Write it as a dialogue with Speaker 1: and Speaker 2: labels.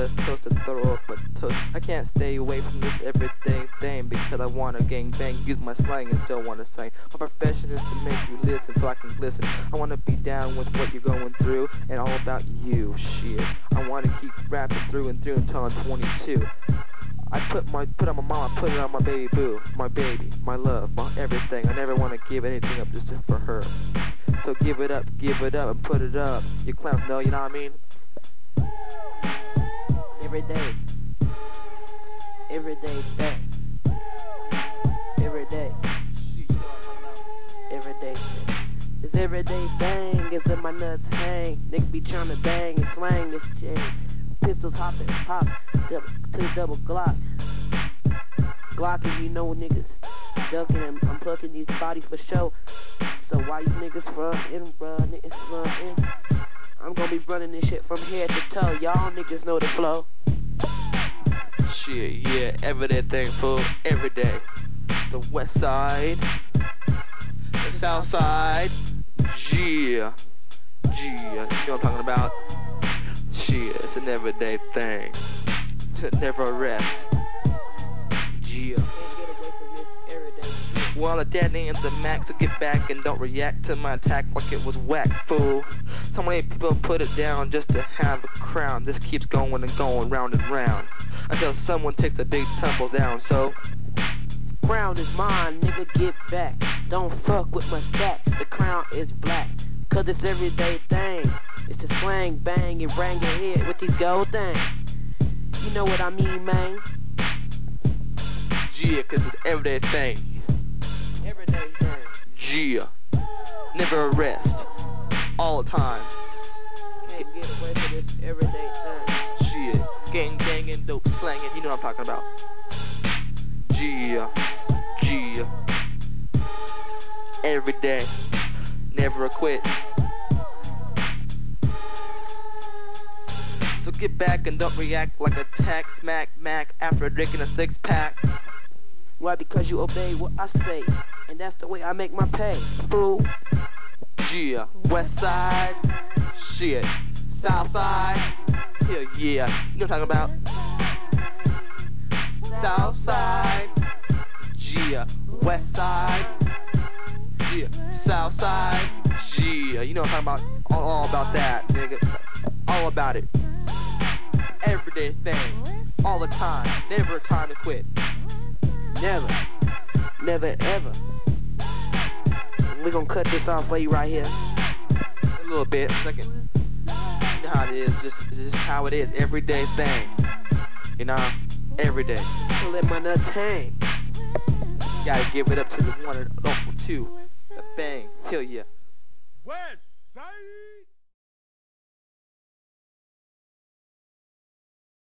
Speaker 1: west coast to throw up a toast. I can't stay away from this everyday thing because I wanna gang bang, use my slang and still wanna sing. My profession is to make you listen so I can listen. I wanna be down with what you're going through and all about you, shit. I wanna keep rapping through and through until I'm 22. I put my put on my mom, I put it on my baby boo, my baby, my love, my everything. I never want to give anything up just for her. So give it up, give it up, and put it up. You clowns know, you know what I mean?
Speaker 2: Every day. Every day thing. Every day. Every day. This everyday thing is that my nuts hang. Nigga be trying to bang and slang this chain. Pistols hopping, pop, double, to the double Glock. Glockin', you know niggas ducking and I'm plucking these bodies for show. So why you niggas running, frontin'? I'm gonna be running this shit from head to toe. Y'all niggas know the flow.
Speaker 1: Shit, yeah, everyday thing, fool, every day. The west side, the south side, yeah, yeah, you know what I'm talking about? Shit, it's an everyday thing. To never rest. Yeah. While a dead ends the max, so get back and don't react to my attack like it was whack, fool. So many people put it down just to have a crown. This keeps going and going round and round until someone takes a big tumble down. So
Speaker 2: Crown is mine, nigga, get back. Don't fuck with my stack. The crown is black. Cause it's everyday thing. It's a slang bang and rang your head with these gold things. You know what I mean, man?
Speaker 1: yeah, cause it's everyday thing.
Speaker 2: Everyday thing.
Speaker 1: Yeah. Never rest. All the time.
Speaker 2: Can't get away from this everyday thing.
Speaker 1: Shit. Gang banging, dope slanging, you know what I'm talking about. Yeah. Yeah. Every day. Never a quit. So get back and don't react like a tack smack mac after drinking a six pack.
Speaker 2: Why? Because you obey what I say. And that's the way I make my pay. Fool.
Speaker 1: Yeah, west side, shit, south side, hell yeah, you know what I'm talking about? South side, yeah, west side, yeah, south side, yeah, you know what I'm talking about? All, about that, nigga, all about it. Everyday thing, all the time, never a time to quit.
Speaker 2: Never. Never ever. We're gonna cut this off for you right here.
Speaker 1: A little bit, second. You know how it is, just, just how it is, everyday thing. You know, every day.
Speaker 2: Don't let my nuts hang.
Speaker 1: Gotta give it up to the one and only two. The bang, kill ya.
Speaker 3: West Side.